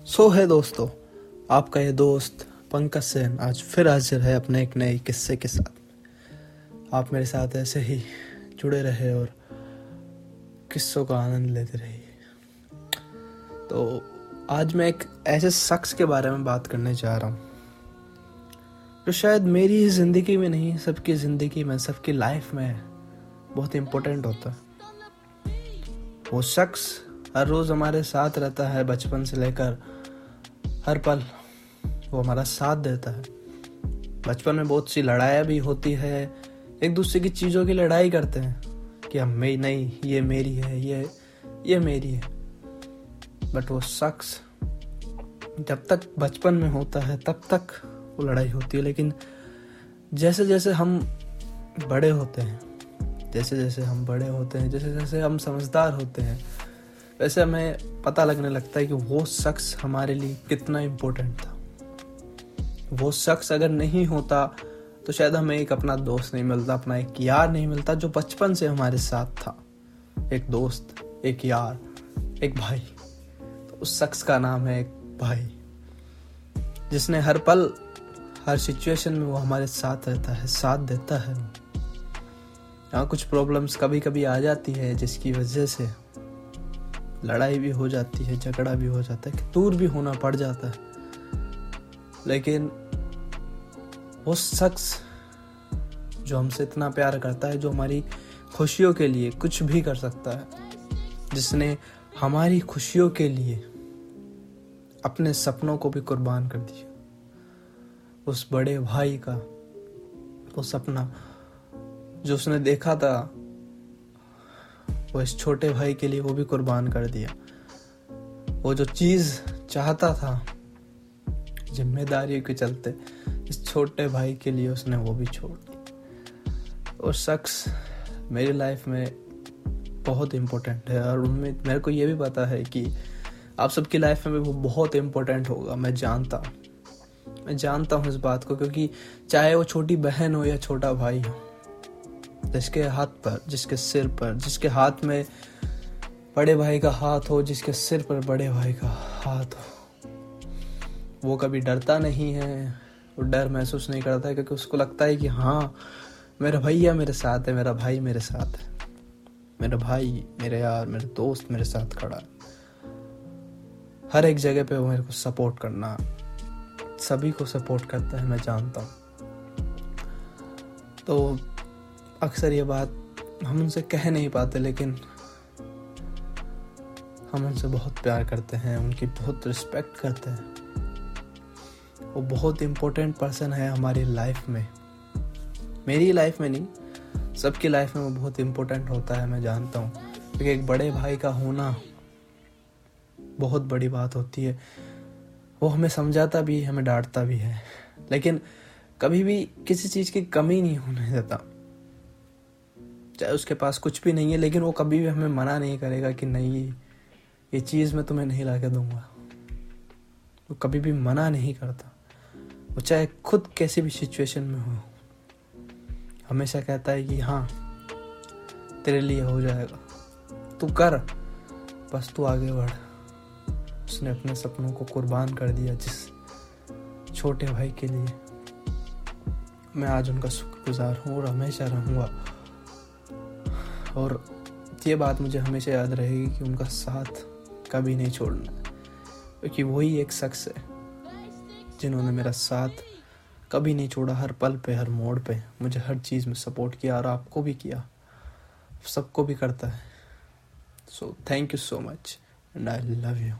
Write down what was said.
सो है दोस्तों, आपका ये दोस्त पंकज सेन आज फिर हाजिर है अपने एक नए किस्से के साथ। आप मेरे साथ ऐसे ही जुड़े रहे और किस्सों का आनंद लेते रहिए। तो आज मैं एक ऐसे शख्स के बारे में बात करने जा रहा हूँ, जो शायद मेरी ही ज़िंदगी में नहीं, सबकी ज़िंदगी में, सबकी लाइफ में बहुत इम्पोर्टेंट होता है। वो शख्स हर रोज़ हमारे साथ रहता है बचपन से लेकर हर पल वो हमारा साथ देता है। बचपन में बहुत सी लड़ाइयाँ भी होती है। एक दूसरे की चीज़ों की लड़ाई करते हैं कि हम मे नहीं, ये मेरी है, ये ये मेरी है। बट वो शख्स जब तक बचपन में होता है, तब तक वो लड़ाई होती है। लेकिन जैसे जैसे हम बड़े होते हैं, जैसे जैसे हम बड़े होते हैं, जैसे जैसे हम समझदार होते हैं वैसे हमें पता लगने लगता है कि वो शख्स हमारे लिए कितना इम्पोर्टेंट था। वो शख्स अगर नहीं होता तो शायद हमें एक अपना दोस्त नहीं मिलता, अपना एक यार नहीं मिलता, जो बचपन से हमारे साथ था। एक दोस्त, एक यार, एक भाई। तो उस शख्स का नाम है एक भाई, जिसने हर पल, हर सिचुएशन में वो हमारे साथ रहता है, साथ देता है। यहाँ कुछ प्रॉब्लम्स कभी कभी आ जाती है, जिसकी वजह से लड़ाई भी हो जाती है, झगड़ा भी हो जाता है दूर भी होना पड़ जाता है। लेकिन वो शख्स जो हमसे इतना प्यार करता है, जो हमारी खुशियों के लिए कुछ भी कर सकता है, जिसने हमारी खुशियों के लिए अपने सपनों को भी कुर्बान कर दिया। उस बड़े भाई का वो सपना जो उसने देखा था वो इस छोटे भाई के लिए वो भी कुर्बान कर दिया। वो जो चीज़ चाहता था, जिम्मेदारियों के चलते, इस छोटे भाई के लिए उसने वो भी छोड़ दी। वो शख्स मेरी लाइफ में बहुत इम्पोर्टेंट है और उनमें मेरे को ये भी पता है कि आप सबकी लाइफ में भी वो बहुत इम्पोर्टेंट होगा, मैं जानता हूँ। मैं जानता हूँ इस बात को, क्योंकि चाहे वो छोटी बहन हो या छोटा भाई हो जिसके हाथ पर, जिसके सिर पर, जिसके हाथ में बड़े भाई का हाथ हो, जिसके सिर पर बड़े भाई का हाथ हो। वो कभी डरता नहीं है, वो डर महसूस नहीं करता है, क्योंकि उसको लगता है कि हाँ मेरा भैया मेरे साथ है, मेरा भाई मेरे साथ है। मेरा भाई, मेरे यार, मेरे दोस्त मेरे साथ खड़ा है। हर एक जगह पे वो मेरे को सपोर्ट करना, सभी को सपोर्ट करता है, मैं जानता हूँ। तो अक्सर ये बात हम उनसे कह नहीं पाते, लेकिन हम उनसे बहुत प्यार करते हैं, उनकी बहुत रिस्पेक्ट करते हैं। वो बहुत इम्पोर्टेंट पर्सन है हमारी लाइफ में। मेरी लाइफ में नहीं, सबकी लाइफ में वो बहुत इम्पोर्टेंट होता है, मैं जानता हूँ। क्योंकि एक बड़े भाई का होना बहुत बड़ी बात होती है। वो हमें समझाता भी हमें डांटता भी है। लेकिन कभी भी किसी चीज़ की कमी नहीं होने देता। चाहे उसके पास कुछ भी नहीं है, लेकिन वो कभी भी हमें मना नहीं करेगा कि नहीं, ये चीज़ मैं तुम्हें नहीं ला के दूँगा। वो कभी भी मना नहीं करता। वो चाहे खुद कैसी भी सिचुएशन में हो। हमेशा कहता है कि हाँ तेरे लिए हो जाएगा। तू कर, बस तू आगे बढ़। उसने अपने सपनों को कुर्बान कर दिया जिस छोटे भाई के लिए। मैं आज उनका शुक्रगुजार हूँ और हमेशा रहूँगा। और ये बात मुझे हमेशा याद रहेगी कि उनका साथ कभी नहीं छोड़ना। क्योंकि वही एक शख्स है जिन्होंने मेरा साथ कभी नहीं छोड़ा, हर पल पे, हर मोड़ पे। मुझे हर चीज़ में सपोर्ट किया और आपको भी किया। सबको भी करता है। So thank you so much and I love you